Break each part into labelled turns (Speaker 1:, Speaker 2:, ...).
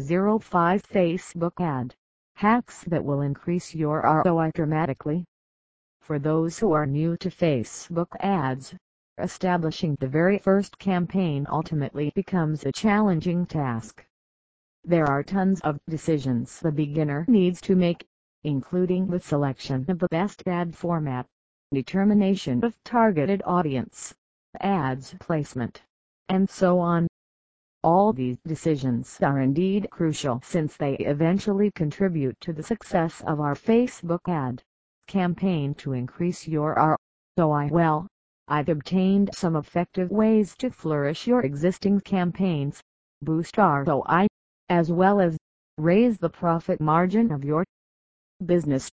Speaker 1: 05 Facebook ad. Hacks that will increase your ROI dramatically. For those who are new to Facebook ads, establishing the very first campaign ultimately becomes a challenging task. There are tons of decisions the beginner needs to make, including the selection of the best ad format, determination of targeted audience, ads placement, and so on. All these decisions are indeed crucial since they eventually contribute to the success of our Facebook ad campaign to increase your ROI. Well, I've obtained some effective ways to flourish your existing campaigns, boost ROI, as well as raise the profit margin of your business.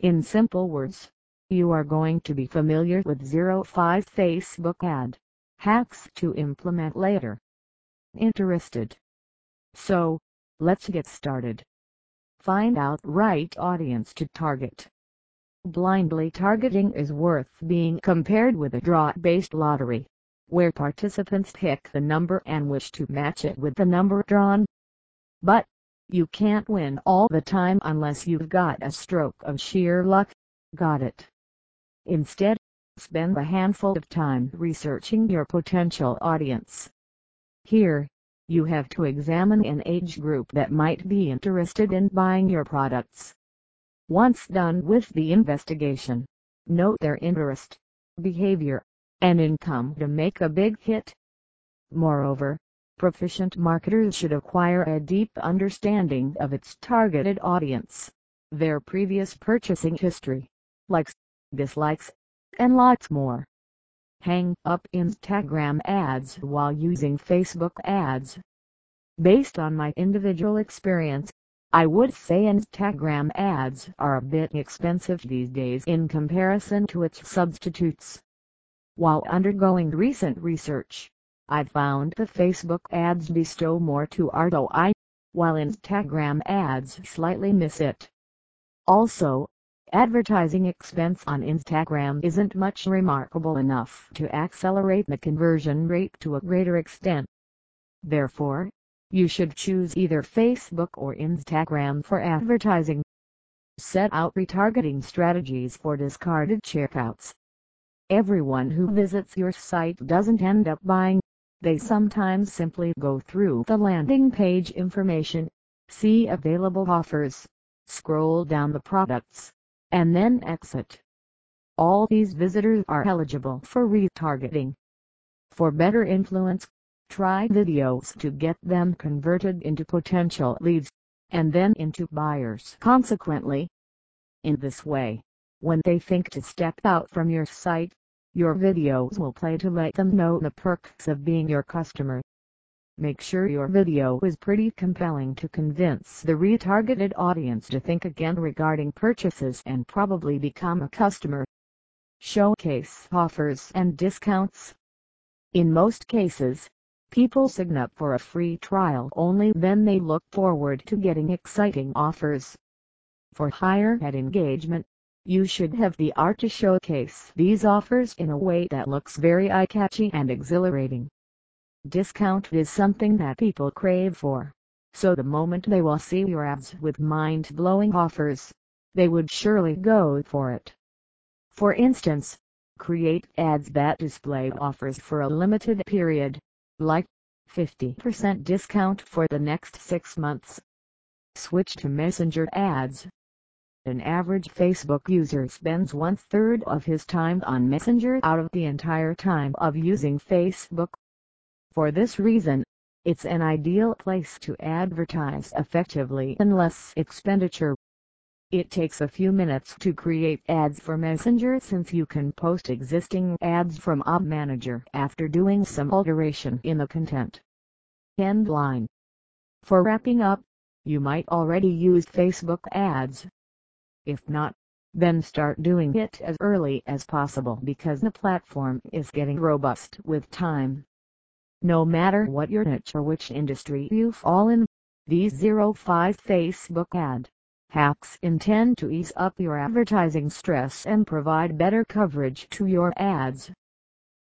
Speaker 1: In simple words, you are going to be familiar with 05 Facebook ad hacks to implement later. Interested? So, let's get started. Find out right audience to target. Blindly targeting is worth being compared with a draw-based lottery, where participants pick the number and wish to match it with the number drawn. But, you can't win all the time unless you've got a stroke of sheer luck. Got it? Instead, spend a handful of time researching your potential audience. Here, you have to examine an age group that might be interested in buying your products. Once done with the investigation, note their interest, behavior, and income to make a big hit. Moreover, proficient marketers should acquire a deep understanding of its targeted audience, their previous purchasing history, likes, dislikes, and lots more. Hang up Instagram ads while using Facebook ads. Based on my individual experience, I would say Instagram ads are a bit expensive these days in comparison to its substitutes. While undergoing recent research, I found the Facebook ads bestow more to ROI, while Instagram ads slightly miss it. Also, advertising expense on Instagram isn't much remarkable enough to accelerate the conversion rate to a greater extent. Therefore, you should choose either Facebook or Instagram for advertising. Set out retargeting strategies for discarded checkouts. Everyone who visits your site doesn't end up buying they sometimes simply go through the landing page information, see available offers, scroll down the products, and then exit. All these visitors are eligible for retargeting. For better influence, try videos to get them converted into potential leads, and then into buyers consequently. In this way, when they think to step out from your site, your videos will play to let them know the perks of being your customer. Make sure your video is pretty compelling to convince the retargeted audience to think again regarding purchases and probably become a customer. Showcase offers and discounts. In most cases, people sign up for a free trial only then they look forward to getting exciting offers. For higher ad engagement, you should have the art to showcase these offers in a way that looks very eye-catching and exhilarating. Discount is something that people crave for, so the moment they will see your ads with mind-blowing offers, they would surely go for it. For instance, create ads that display offers for a limited period, like 50% discount for the next 6 months. Switch to Messenger ads an average Facebook user spends one-third of his time on Messenger out of the entire time of using Facebook. For this reason, it's an ideal place to advertise effectively and less expenditure. It takes a few minutes to create ads for Messenger since you can post existing ads from Ad Manager after doing some alteration in the content. End line. For wrapping up, you might already use Facebook ads if not, then start doing it as early as possible because the platform is getting robust with time. No matter what your niche or which industry you fall in, these 05 Facebook ad hacks intend to ease up your advertising stress and provide better coverage to your ads.